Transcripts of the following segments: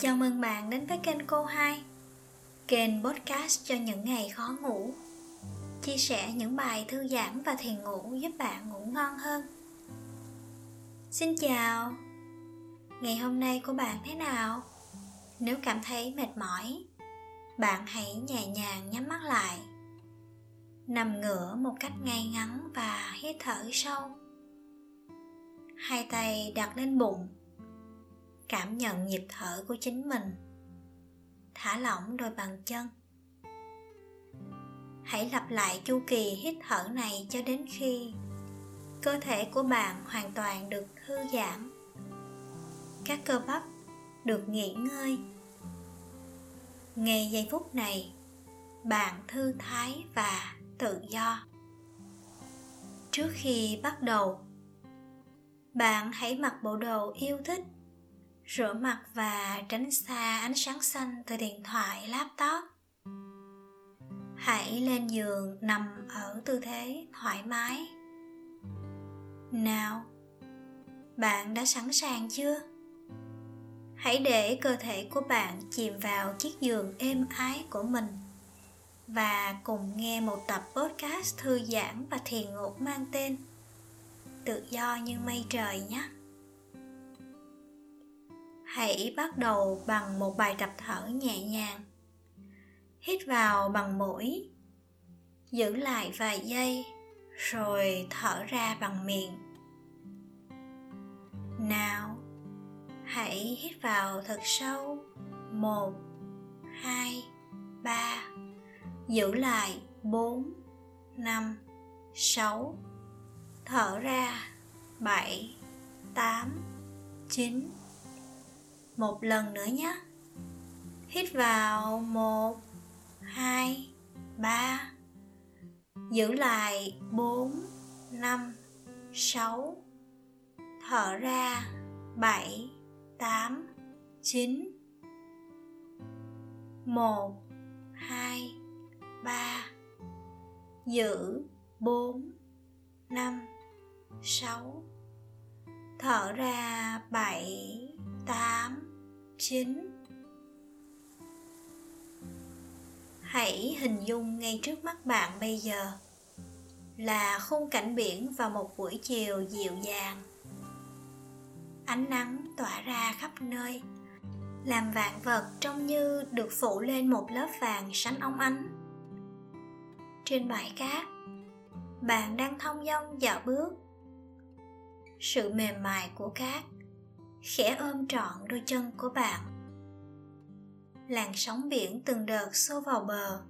Chào mừng bạn đến với kênh Cô hai, Kênh podcast cho những ngày khó ngủ. Chia sẻ những bài thư giãn và thiền ngủ giúp bạn ngủ ngon hơn. Xin chào. Ngày hôm nay của bạn thế nào? Nếu cảm thấy mệt mỏi Bạn hãy nhẹ nhàng nhắm mắt lại. Nằm ngửa một cách ngay ngắn và hít thở sâu. Hai tay đặt lên bụng cảm nhận nhịp thở của chính mình. Thả lỏng đôi bàn chân. Hãy lặp lại chu kỳ hít thở này cho đến khi cơ thể của bạn hoàn toàn được thư giãn. Các cơ bắp được nghỉ ngơi. Ngay giây phút này, bạn thư thái và tự do. Trước khi bắt đầu, bạn hãy mặc bộ đồ yêu thích rửa mặt và tránh xa ánh sáng xanh từ điện thoại, laptop. Hãy lên giường, nằm ở tư thế thoải mái. Nào, bạn đã sẵn sàng chưa? Hãy để cơ thể của bạn chìm vào chiếc giường êm ái của mình và cùng nghe một tập podcast thư giãn và thiền ngủ mang tên tự do như mây trời nhé hãy bắt đầu bằng một bài tập thở nhẹ nhàng. Hít vào bằng mũi. Giữ lại vài giây, rồi thở ra bằng miệng. Nào, hãy hít vào thật sâu. Một, hai, ba. Giữ lại. Bốn, năm, sáu. Thở ra. Bảy, tám, chín một lần nữa nhé. Hít vào. Một, hai, ba. Giữ lại. Bốn, năm, sáu. Thở ra. Bảy, tám, chín. Một, hai, ba. Giữ. Bốn, năm, sáu. Thở ra. Bảy 9 Hãy hình dung ngay trước mắt bạn bây giờ là khung cảnh biển vào một buổi chiều dịu dàng. Ánh nắng tỏa ra khắp nơi, làm vạn vật trông như được phủ lên một lớp vàng sánh óng ánh. Trên bãi cát, bạn đang thông dong dạo bước. Sự mềm mại của cát khẽ ôm trọn đôi chân của bạn. Làn sóng biển từng đợt xô vào bờ.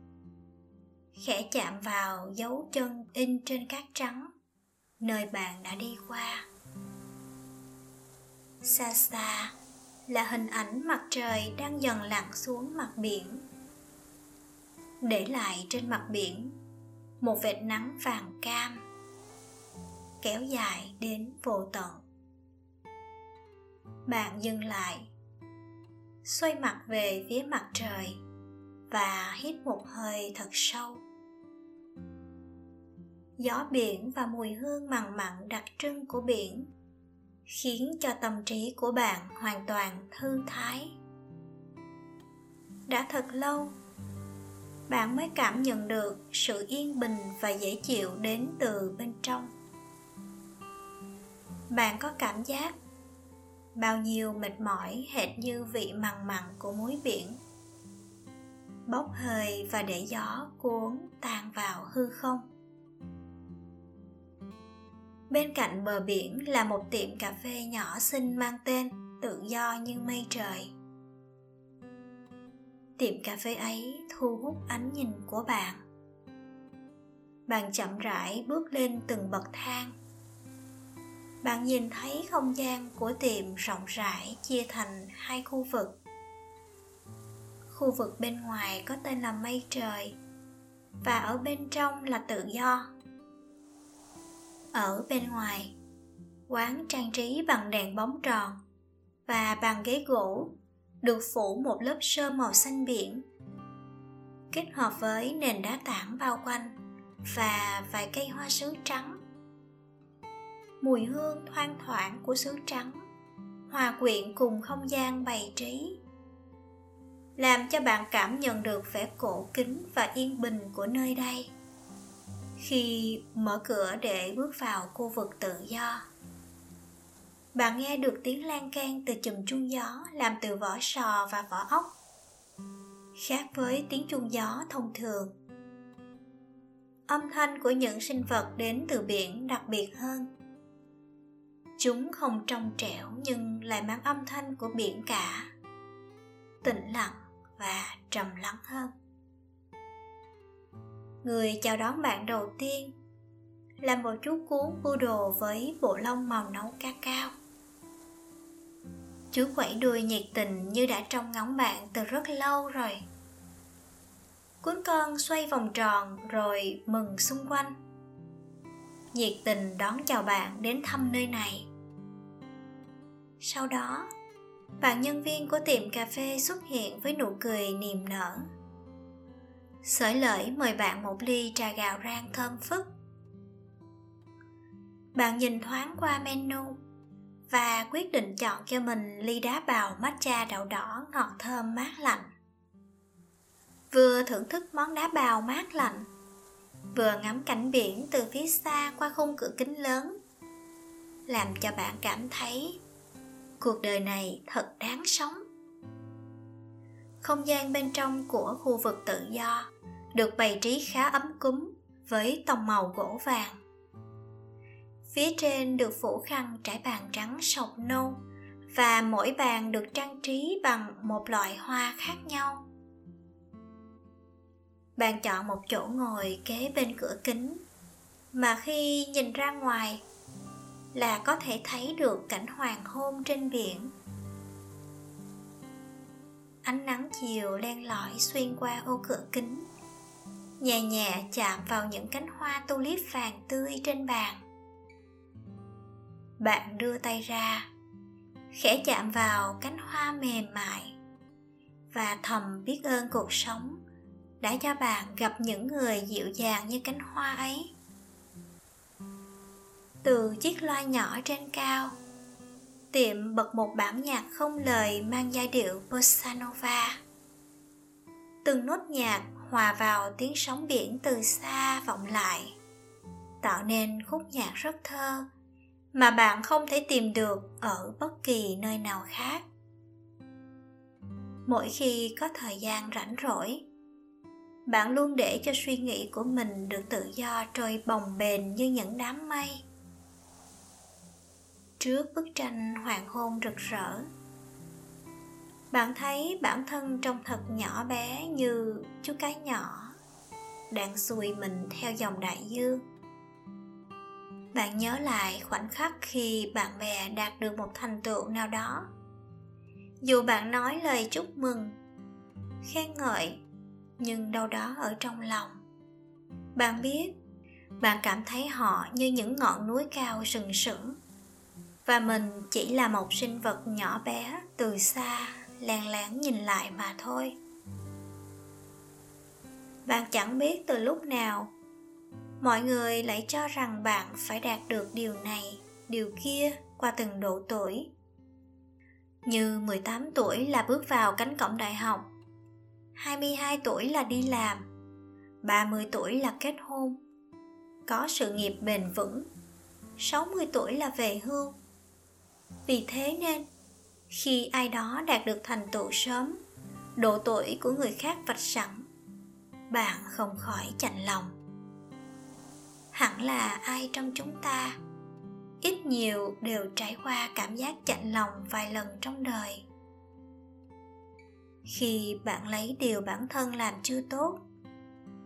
Khẽ chạm vào dấu chân in trên cát trắng, nơi bạn đã đi qua. Xa xa là hình ảnh mặt trời đang dần lặn xuống mặt biển. Để lại trên mặt biển một vệt nắng vàng cam, kéo dài đến vô tận bạn dừng lại. Xoay mặt về phía mặt trời và hít một hơi thật sâu. Gió biển và mùi hương mặn mặn đặc trưng của biển khiến cho tâm trí của bạn hoàn toàn thư thái. Đã thật lâu, bạn mới cảm nhận được sự yên bình và dễ chịu đến từ bên trong. Bạn có cảm giác bao nhiêu mệt mỏi, hệt như vị mặn mặn của muối biển. Bốc hơi và để gió cuốn tan vào hư không. Bên cạnh bờ biển là một tiệm cà phê nhỏ xinh mang tên tự do như mây trời. Tiệm cà phê ấy thu hút ánh nhìn của bạn. Bạn chậm rãi bước lên từng bậc thang bạn nhìn thấy không gian của tiệm rộng rãi chia thành hai khu vực. Khu vực bên ngoài có tên là mây trời, và ở bên trong là tự do. Ở bên ngoài, quán trang trí bằng đèn bóng tròn và bàn ghế gỗ được phủ một lớp sơ màu xanh biển kết hợp với nền đá tảng bao quanh và vài cây hoa sứ trắng mùi hương thoang thoảng của sứ trắng. Hòa quyện cùng không gian bày trí, làm cho bạn cảm nhận được vẻ cổ kính và yên bình của nơi đây. Khi mở cửa để bước vào khu vực tự do, bạn nghe được tiếng lan can từ chùm chuông gió làm từ vỏ sò và vỏ ốc, khác với tiếng chuông gió thông thường. Âm thanh của những sinh vật đến từ biển đặc biệt hơn chúng không trong trẻo nhưng lại mang âm thanh của biển cả. Tĩnh lặng và trầm lắng hơn. Người chào đón bạn đầu tiên là một chú cuốn bu đồ với bộ lông màu nâu ca cao. Chú quẩy đuôi nhiệt tình như đã trông ngóng bạn từ rất lâu rồi. Cuốn con xoay vòng tròn rồi mừng xung quanh. Nhiệt tình đón chào bạn đến thăm nơi này sau đó, bạn nhân viên của tiệm cà phê xuất hiện với nụ cười niềm nở. Sởi lợi mời bạn một ly trà gạo rang thơm phức. Bạn nhìn thoáng qua menu và quyết định chọn cho mình ly đá bào matcha đậu đỏ ngọt thơm mát lạnh. Vừa thưởng thức món đá bào mát lạnh, vừa ngắm cảnh biển từ phía xa qua khung cửa kính lớn, làm cho bạn cảm thấy cuộc đời này thật đáng sống. Không gian bên trong của khu vực tự do được bày trí khá ấm cúng với tông màu gỗ vàng. Phía trên được phủ khăn trải bàn trắng sọc nâu và mỗi bàn được trang trí bằng một loại hoa khác nhau. Bạn chọn một chỗ ngồi kế bên cửa kính mà khi nhìn ra ngoài là có thể thấy được cảnh hoàng hôn trên biển. Ánh nắng chiều len lỏi xuyên qua ô cửa kính, nhẹ nhẹ chạm vào những cánh hoa tulip vàng tươi trên bàn. Bạn đưa tay ra, khẽ chạm vào cánh hoa mềm mại và thầm biết ơn cuộc sống đã cho bạn gặp những người dịu dàng như cánh hoa ấy từ chiếc loa nhỏ trên cao. Tiệm bật một bản nhạc không lời mang giai điệu bossa nova. Từng nốt nhạc hòa vào tiếng sóng biển từ xa vọng lại, tạo nên khúc nhạc rất thơ mà bạn không thể tìm được ở bất kỳ nơi nào khác. Mỗi khi có thời gian rảnh rỗi, bạn luôn để cho suy nghĩ của mình được tự do trôi bồng bềnh như những đám mây trước bức tranh hoàng hôn rực rỡ. Bạn thấy bản thân trông thật nhỏ bé như chú cá nhỏ, đang xuôi mình theo dòng đại dương. Bạn nhớ lại khoảnh khắc khi bạn bè đạt được một thành tựu nào đó. Dù bạn nói lời chúc mừng, khen ngợi, nhưng đâu đó ở trong lòng, bạn biết, bạn cảm thấy họ như những ngọn núi cao sừng sững và mình chỉ là một sinh vật nhỏ bé, từ xa, làng láng nhìn lại mà thôi. Bạn chẳng biết từ lúc nào, mọi người lại cho rằng bạn phải đạt được điều này, điều kia qua từng độ tuổi. Như 18 tuổi là bước vào cánh cổng đại học 22 tuổi là đi làm 30 tuổi là kết hôn, có sự nghiệp bền vững 60 tuổi là về hưu vì thế nên, khi ai đó đạt được thành tựu sớm, độ tuổi của người khác vạch sẵn, bạn không khỏi chạnh lòng. Hẳn là ai trong chúng ta ít nhiều đều trải qua cảm giác chạnh lòng vài lần trong đời. Khi bạn lấy điều bản thân làm chưa tốt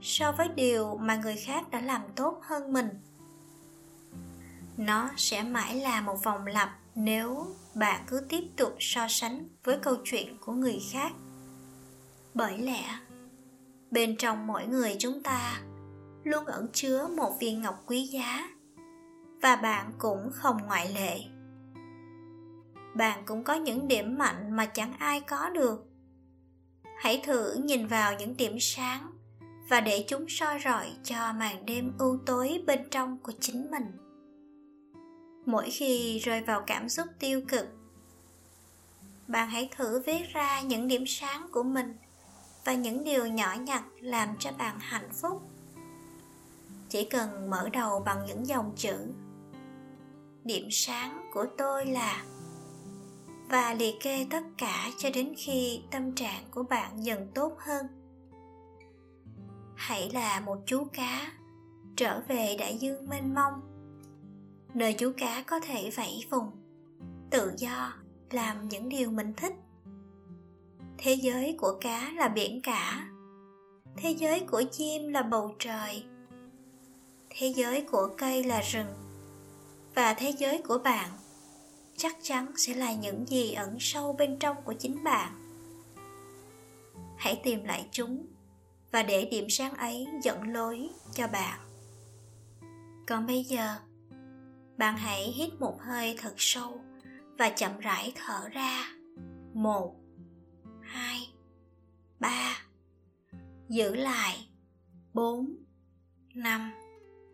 so với điều mà người khác đã làm tốt hơn mình, nó sẽ mãi là một vòng lặp nếu bạn cứ tiếp tục so sánh với câu chuyện của người khác, bởi lẽ bên trong mỗi người chúng ta luôn ẩn chứa một viên ngọc quý giá và bạn cũng không ngoại lệ. Bạn cũng có những điểm mạnh mà chẳng ai có được. Hãy thử nhìn vào những điểm sáng và để chúng soi rọi cho màn đêm u tối bên trong của chính mình mỗi khi rơi vào cảm xúc tiêu cực. Bạn hãy thử viết ra những điểm sáng của mình và những điều nhỏ nhặt làm cho bạn hạnh phúc. Chỉ cần mở đầu bằng những dòng chữ, điểm sáng của tôi là và liệt kê tất cả cho đến khi tâm trạng của bạn dần tốt hơn. Hãy là một chú cá trở về đại dương mênh mông nơi chú cá có thể vẫy vùng, tự do, làm những điều mình thích. Thế giới của cá là biển cả. Thế giới của chim là bầu trời. Thế giới của cây là rừng. Và thế giới của bạn chắc chắn sẽ là những gì ẩn sâu bên trong của chính bạn. Hãy tìm lại chúng và để điểm sáng ấy dẫn lối cho bạn. Còn bây giờ bạn hãy hít một hơi thật sâu và chậm rãi thở ra. Một, hai, ba, giữ lại. Bốn, năm,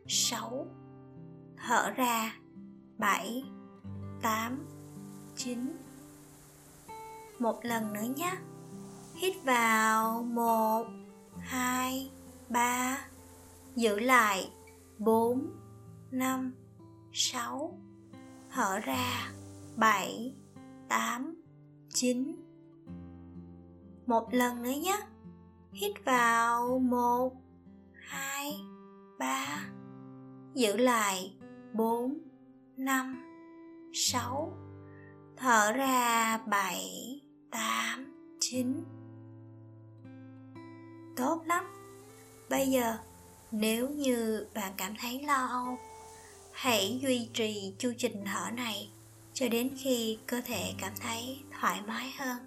sáu, thở ra. Bảy, tám, chín. Một lần nữa nhé. Hít vào. Một, hai, ba, giữ lại. Bốn, năm sáu, thở ra, bảy, tám, chín. Một lần nữa nhé. Hít vào một, hai, ba. Giữ lại bốn, năm, sáu. Thở ra bảy, tám, chín. Tốt lắm. Bây giờ nếu như bạn cảm thấy lo âu hãy duy trì chu trình thở này cho đến khi cơ thể cảm thấy thoải mái hơn.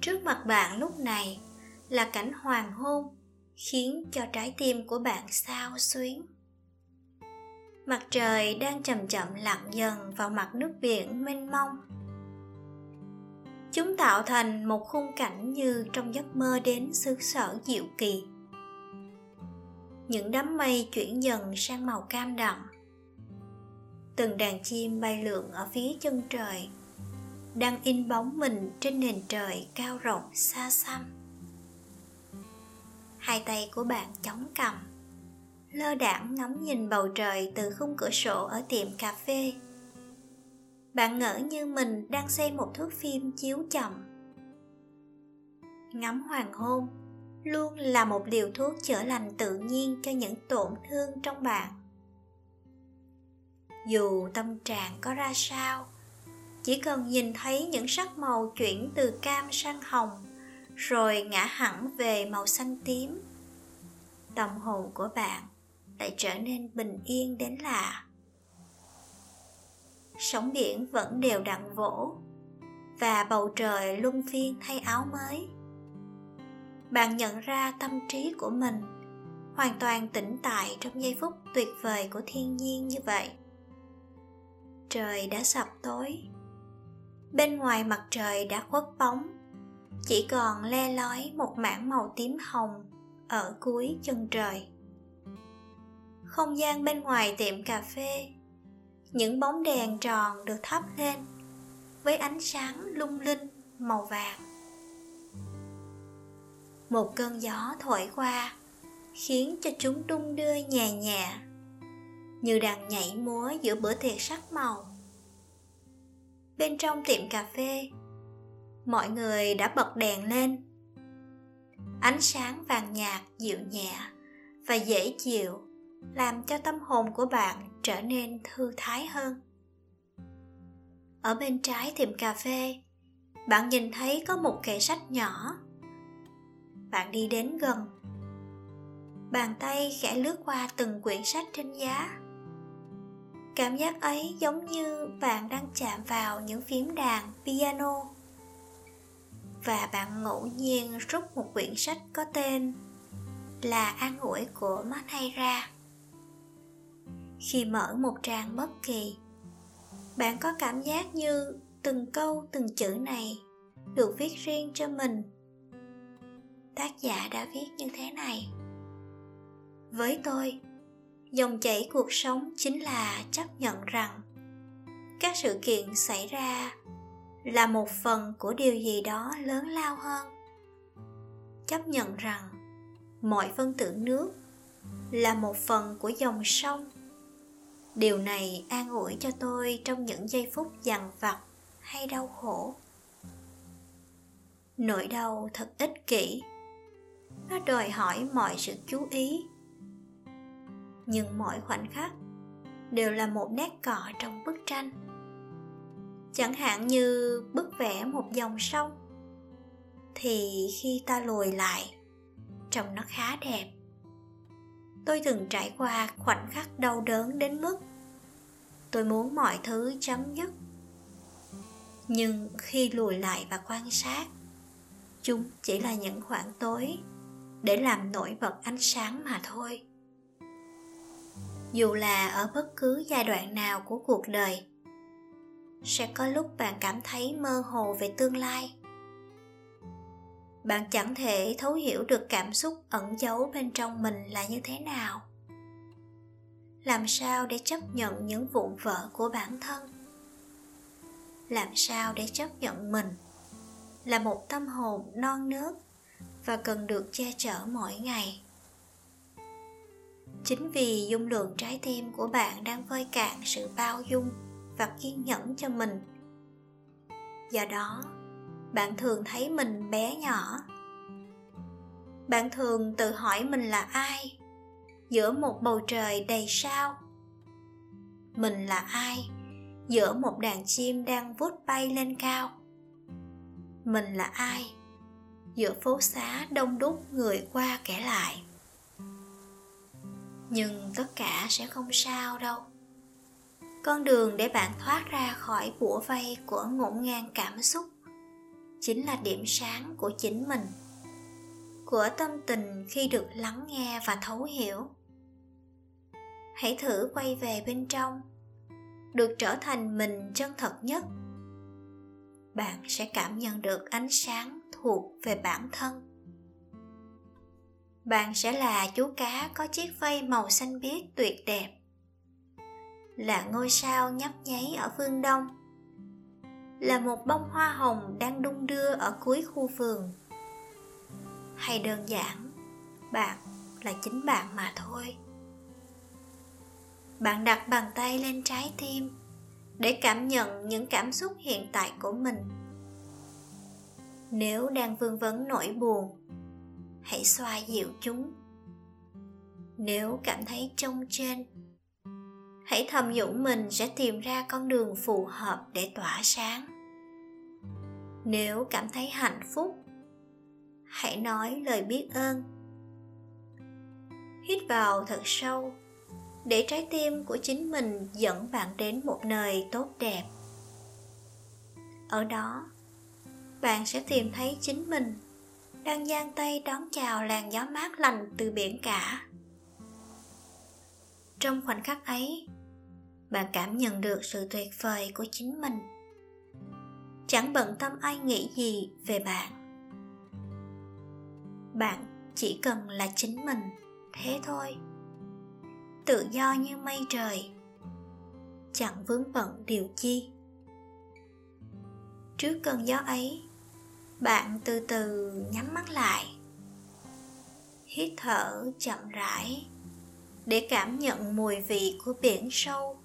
Trước mặt bạn lúc này là cảnh hoàng hôn khiến cho trái tim của bạn sao xuyến. Mặt trời đang chậm chậm lặn dần vào mặt nước biển mênh mông. Chúng tạo thành một khung cảnh như trong giấc mơ đến xứ sở diệu kỳ những đám mây chuyển dần sang màu cam đậm. Từng đàn chim bay lượn ở phía chân trời, đang in bóng mình trên nền trời cao rộng xa xăm. Hai tay của bạn chống cằm, lơ đãng ngắm nhìn bầu trời từ khung cửa sổ ở tiệm cà phê. Bạn ngỡ như mình đang xem một thước phim chiếu chậm. Ngắm hoàng hôn luôn là một liều thuốc chữa lành tự nhiên cho những tổn thương trong bạn. Dù tâm trạng có ra sao, chỉ cần nhìn thấy những sắc màu chuyển từ cam sang hồng, rồi ngã hẳn về màu xanh tím, tâm hồn của bạn lại trở nên bình yên đến lạ. Sóng biển vẫn đều đặn vỗ và bầu trời luân phiên thay áo mới bạn nhận ra tâm trí của mình, hoàn toàn tĩnh tại trong giây phút tuyệt vời của thiên nhiên như vậy. Trời đã sập tối, bên ngoài mặt trời đã khuất bóng, chỉ còn le lói một mảng màu tím hồng ở cuối chân trời. Không gian bên ngoài tiệm cà phê, những bóng đèn tròn được thắp lên với ánh sáng lung linh màu vàng một cơn gió thổi qua, khiến cho chúng đung đưa nhẹ nhẹ, như đang nhảy múa giữa bữa tiệc sắc màu. Bên trong tiệm cà phê, mọi người đã bật đèn lên. Ánh sáng vàng nhạt dịu nhẹ và dễ chịu, làm cho tâm hồn của bạn trở nên thư thái hơn. Ở bên trái tiệm cà phê, bạn nhìn thấy có một kệ sách nhỏ bạn đi đến gần. Bàn tay khẽ lướt qua từng quyển sách trên giá. Cảm giác ấy giống như bạn đang chạm vào những phím đàn piano. Và bạn ngẫu nhiên rút một quyển sách có tên là an ủi của Matt ra khi mở một trang bất kỳ, bạn có cảm giác như từng câu, từng chữ này được viết riêng cho mình tác giả đã viết như thế này. Với tôi, dòng chảy cuộc sống chính là chấp nhận rằng các sự kiện xảy ra là một phần của điều gì đó lớn lao hơn. Chấp nhận rằng mọi phân tử nước là một phần của dòng sông. Điều này an ủi cho tôi trong những giây phút dằn vặt hay đau khổ. Nỗi đau thật ích kỷ nó đòi hỏi mọi sự chú ý. Nhưng mỗi khoảnh khắc đều là một nét cọ trong bức tranh. Chẳng hạn như bức vẽ một dòng sông, thì khi ta lùi lại, trông nó khá đẹp. Tôi từng trải qua khoảnh khắc đau đớn đến mức tôi muốn mọi thứ chấm dứt. Nhưng khi lùi lại và quan sát, chúng chỉ là những khoảng tối để làm nổi bật ánh sáng mà thôi. Dù là ở bất cứ giai đoạn nào của cuộc đời, sẽ có lúc bạn cảm thấy mơ hồ về tương lai. Bạn chẳng thể thấu hiểu được cảm xúc ẩn giấu bên trong mình là như thế nào. Làm sao để chấp nhận những vụn vỡ của bản thân? Làm sao để chấp nhận mình là một tâm hồn non nớt và cần được che chở mỗi ngày. Chính vì dung lượng trái tim của bạn đang vơi cạn sự bao dung và kiên nhẫn cho mình, do đó, bạn thường thấy mình bé nhỏ. Bạn thường tự hỏi mình là ai? Giữa một bầu trời đầy sao? Mình là ai? Giữa một đàn chim đang vút bay lên cao? Mình là ai? Giữa phố xá đông đúc người qua kẻ lại. Nhưng tất cả sẽ không sao đâu. Con đường để bạn thoát ra khỏi bủa vây của ngổn ngang cảm xúc chính là điểm sáng của chính mình, của tâm tình khi được lắng nghe và thấu hiểu. Hãy thử quay về bên trong, được trở thành mình chân thật nhất. Bạn sẽ cảm nhận được ánh sáng thuộc về bản thân. Bạn sẽ là chú cá có chiếc vây màu xanh biếc tuyệt đẹp, là ngôi sao nhấp nháy ở phương đông, là một bông hoa hồng đang đung đưa ở cuối khu vườn. Hay đơn giản, bạn là chính bạn mà thôi. Bạn đặt bàn tay lên trái tim để cảm nhận những cảm xúc hiện tại của mình nếu đang vương vấn nỗi buồn, hãy xoa dịu chúng. Nếu cảm thấy trông trên, hãy thầm nhủ mình sẽ tìm ra con đường phù hợp để tỏa sáng. Nếu cảm thấy hạnh phúc, hãy nói lời biết ơn. Hít vào thật sâu để trái tim của chính mình dẫn bạn đến một nơi tốt đẹp. Ở đó bạn sẽ tìm thấy chính mình. Đang giang tay đón chào làn gió mát lành từ biển cả. Trong khoảnh khắc ấy, bạn cảm nhận được sự tuyệt vời của chính mình. Chẳng bận tâm ai nghĩ gì về bạn. Bạn chỉ cần là chính mình, thế thôi. Tự do như mây trời, chẳng vướng bận điều chi. Trước cơn gió ấy bạn từ từ nhắm mắt lại. Hít thở chậm rãi để cảm nhận mùi vị của biển sâu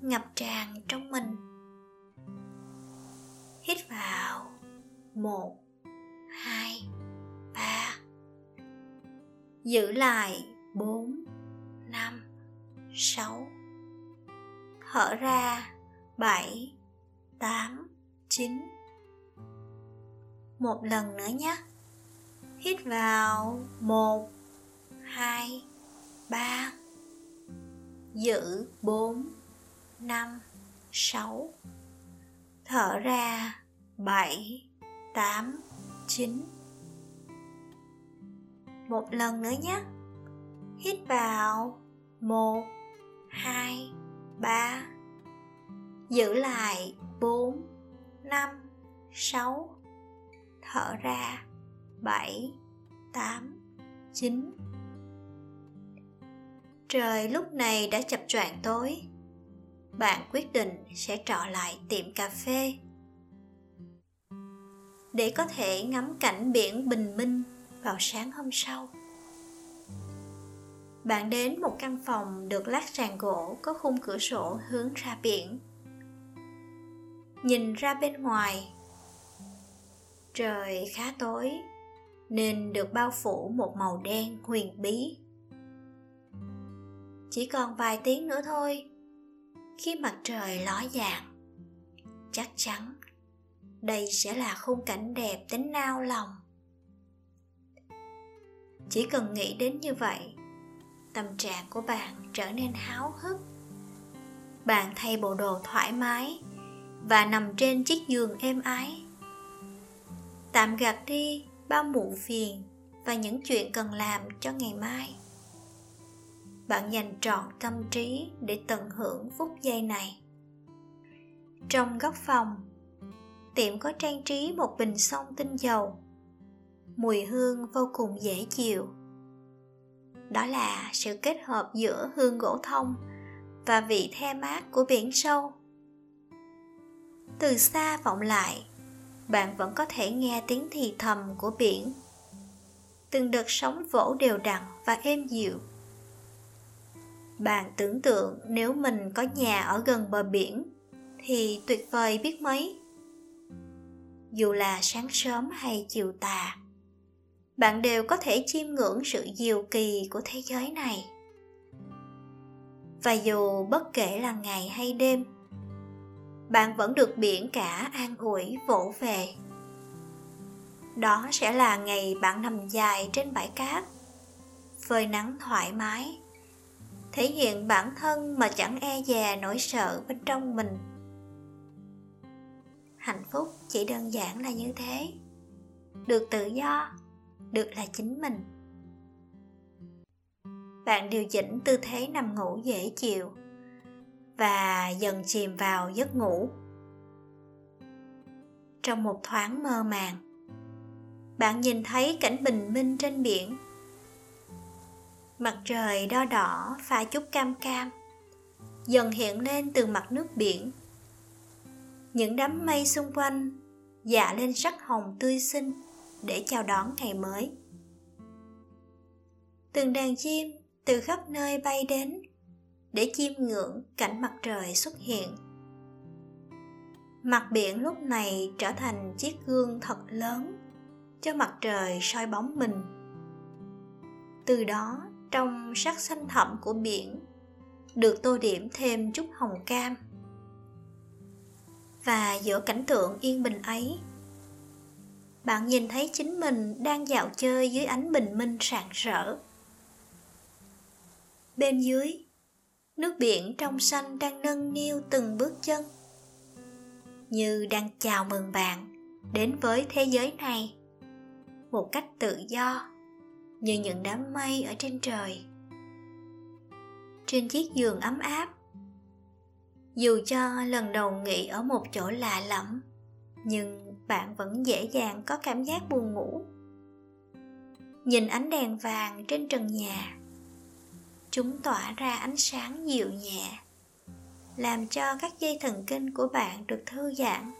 ngập tràn trong mình. Hít vào. Một, hai, ba. Giữ lại. Bốn, năm, sáu. Thở ra. Bảy, tám, chín một lần nữa nhé. Hít vào. Một, hai, ba, giữ. Bốn, năm, sáu. Thở ra. Bảy, tám, chín. Một lần nữa nhé. Hít vào. Một, hai, ba. Giữ lại. Bốn, năm, sáu thở ra. Bảy, tám, chín. Trời lúc này đã chập choạng tối. Bạn quyết định sẽ trọ lại tiệm cà phê. Để có thể ngắm cảnh biển bình minh vào sáng hôm sau. Bạn đến một căn phòng được lát sàn gỗ có khung cửa sổ hướng ra biển. Nhìn ra bên ngoài trời khá tối, nên được bao phủ một màu đen huyền bí. Chỉ còn vài tiếng nữa thôi, khi mặt trời ló dạng, chắc chắn đây sẽ là khung cảnh đẹp đến nao lòng. Chỉ cần nghĩ đến như vậy, tâm trạng của bạn trở nên háo hức. Bạn thay bộ đồ thoải mái và nằm trên chiếc giường êm ái tạm gạt đi, bao muộn phiền và những chuyện cần làm cho ngày mai. Bạn dành trọn tâm trí để tận hưởng phút giây này. Trong góc phòng, tiệm có trang trí một bình sông tinh dầu. Mùi hương vô cùng dễ chịu. Đó là sự kết hợp giữa hương gỗ thông và vị the mát của biển sâu. Từ xa vọng lại bạn vẫn có thể nghe tiếng thì thầm của biển. Từng đợt sóng vỗ đều đặn và êm dịu. Bạn tưởng tượng nếu mình có nhà ở gần bờ biển thì tuyệt vời biết mấy. Dù là sáng sớm hay chiều tà, bạn đều có thể chiêm ngưỡng sự diệu kỳ của thế giới này. Và dù bất kể là ngày hay đêm bạn vẫn được biển cả an ủi, vỗ về. Đó sẽ là ngày bạn nằm dài trên bãi cát, phơi nắng thoải mái. Thể hiện bản thân mà chẳng e dè nỗi sợ bên trong mình. Hạnh phúc chỉ đơn giản là như thế. Được tự do, được là chính mình. Bạn điều chỉnh tư thế nằm ngủ dễ chịu và dần chìm vào giấc ngủ. Trong một thoáng mơ màng, bạn nhìn thấy cảnh bình minh trên biển. Mặt trời đo đỏ pha chút cam cam, dần hiện lên từ mặt nước biển. Những đám mây xung quanh dạ lên sắc hồng tươi xinh để chào đón ngày mới. Từng đàn chim từ khắp nơi bay đến để chiêm ngưỡng cảnh mặt trời xuất hiện. Mặt biển lúc này trở thành chiếc gương thật lớn cho mặt trời soi bóng mình. Từ đó, trong sắc xanh thẳm của biển, được tô điểm thêm chút hồng cam. Và giữa cảnh tượng yên bình ấy, bạn nhìn thấy chính mình đang dạo chơi dưới ánh bình minh rạng rỡ. Bên dưới nước biển trong xanh đang nâng niu từng bước chân. Như đang chào mừng bạn đến với thế giới này một cách tự do như những đám mây ở trên trời. Trên chiếc giường ấm áp, dù cho lần đầu nghỉ ở một chỗ lạ lẫm, nhưng bạn vẫn dễ dàng có cảm giác buồn ngủ. Nhìn ánh đèn vàng trên trần nhà chúng tỏa ra ánh sáng dịu nhẹ, làm cho các dây thần kinh của bạn được thư giãn.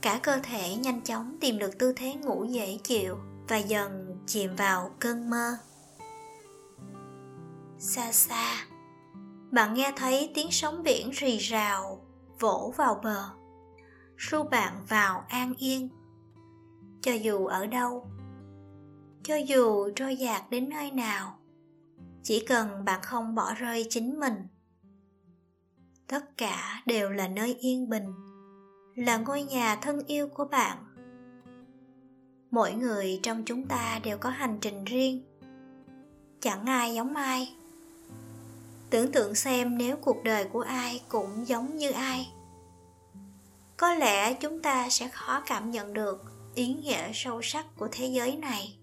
Cả cơ thể nhanh chóng tìm được tư thế ngủ dễ chịu và dần chìm vào cơn mơ. Xa xa, bạn nghe thấy tiếng sóng biển rì rào vỗ vào bờ, ru bạn vào an yên. Cho dù ở đâu, cho dù trôi dạt đến nơi nào chỉ cần bạn không bỏ rơi chính mình. Tất cả đều là nơi yên bình, là ngôi nhà thân yêu của bạn. Mỗi người trong chúng ta đều có hành trình riêng. Chẳng ai giống ai. Tưởng tượng xem nếu cuộc đời của ai cũng giống như ai. Có lẽ chúng ta sẽ khó cảm nhận được ý nghĩa sâu sắc của thế giới này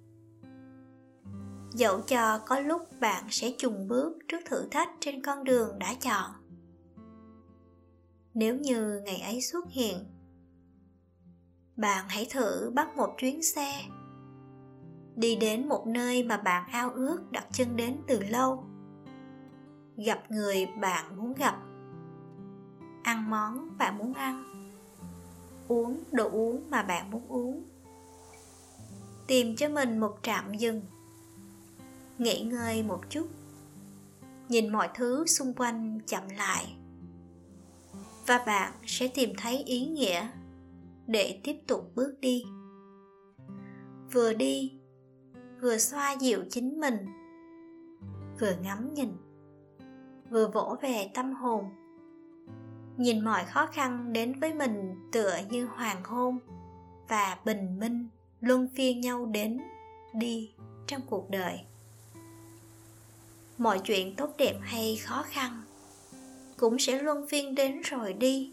dẫu cho có lúc bạn sẽ chùng bước trước thử thách trên con đường đã chọn. Nếu như ngày ấy xuất hiện, bạn hãy thử bắt một chuyến xe. Đi đến một nơi mà bạn ao ước đặt chân đến từ lâu. Gặp người bạn muốn gặp. Ăn món bạn muốn ăn. Uống đồ uống mà bạn muốn uống. Tìm cho mình một trạm dừng nghỉ ngơi một chút. Nhìn mọi thứ xung quanh chậm lại. Và bạn sẽ tìm thấy ý nghĩa để tiếp tục bước đi. Vừa đi, vừa xoa dịu chính mình. Vừa ngắm nhìn. Vừa vỗ về tâm hồn. Nhìn mọi khó khăn đến với mình tựa như hoàng hôn và bình minh luân phiên nhau đến, đi trong cuộc đời mọi chuyện tốt đẹp hay khó khăn cũng sẽ luân phiên đến rồi đi.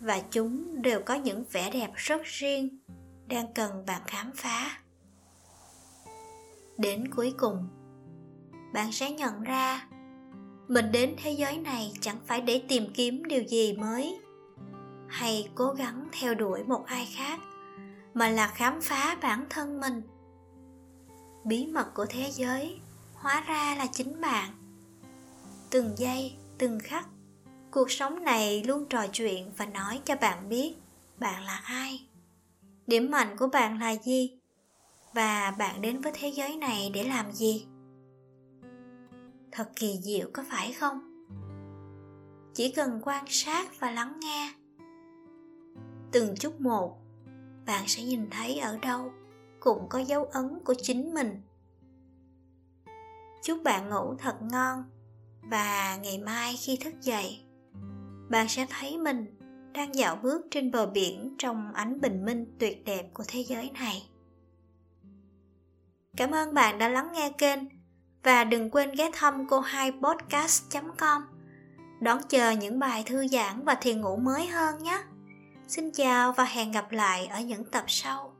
Và chúng đều có những vẻ đẹp rất riêng đang cần bạn khám phá. Đến cuối cùng, bạn sẽ nhận ra mình đến thế giới này chẳng phải để tìm kiếm điều gì mới hay cố gắng theo đuổi một ai khác, mà là khám phá bản thân mình. Bí mật của thế giới hóa ra là chính bạn. Từng giây, từng khắc, cuộc sống này luôn trò chuyện và nói cho bạn biết bạn là ai, điểm mạnh của bạn là gì, và bạn đến với thế giới này để làm gì. Thật kỳ diệu có phải không? Chỉ cần quan sát và lắng nghe. Từng chút một, bạn sẽ nhìn thấy ở đâu cũng có dấu ấn của chính mình chúc bạn ngủ thật ngon. Và ngày mai khi thức dậy, bạn sẽ thấy mình đang dạo bước trên bờ biển trong ánh bình minh tuyệt đẹp của thế giới này. Cảm ơn bạn đã lắng nghe kênh. Và đừng quên ghé thăm cô hai podcast com, đón chờ những bài thư giãn và thiền ngủ mới hơn nhé. Xin chào và hẹn gặp lại ở những tập sau.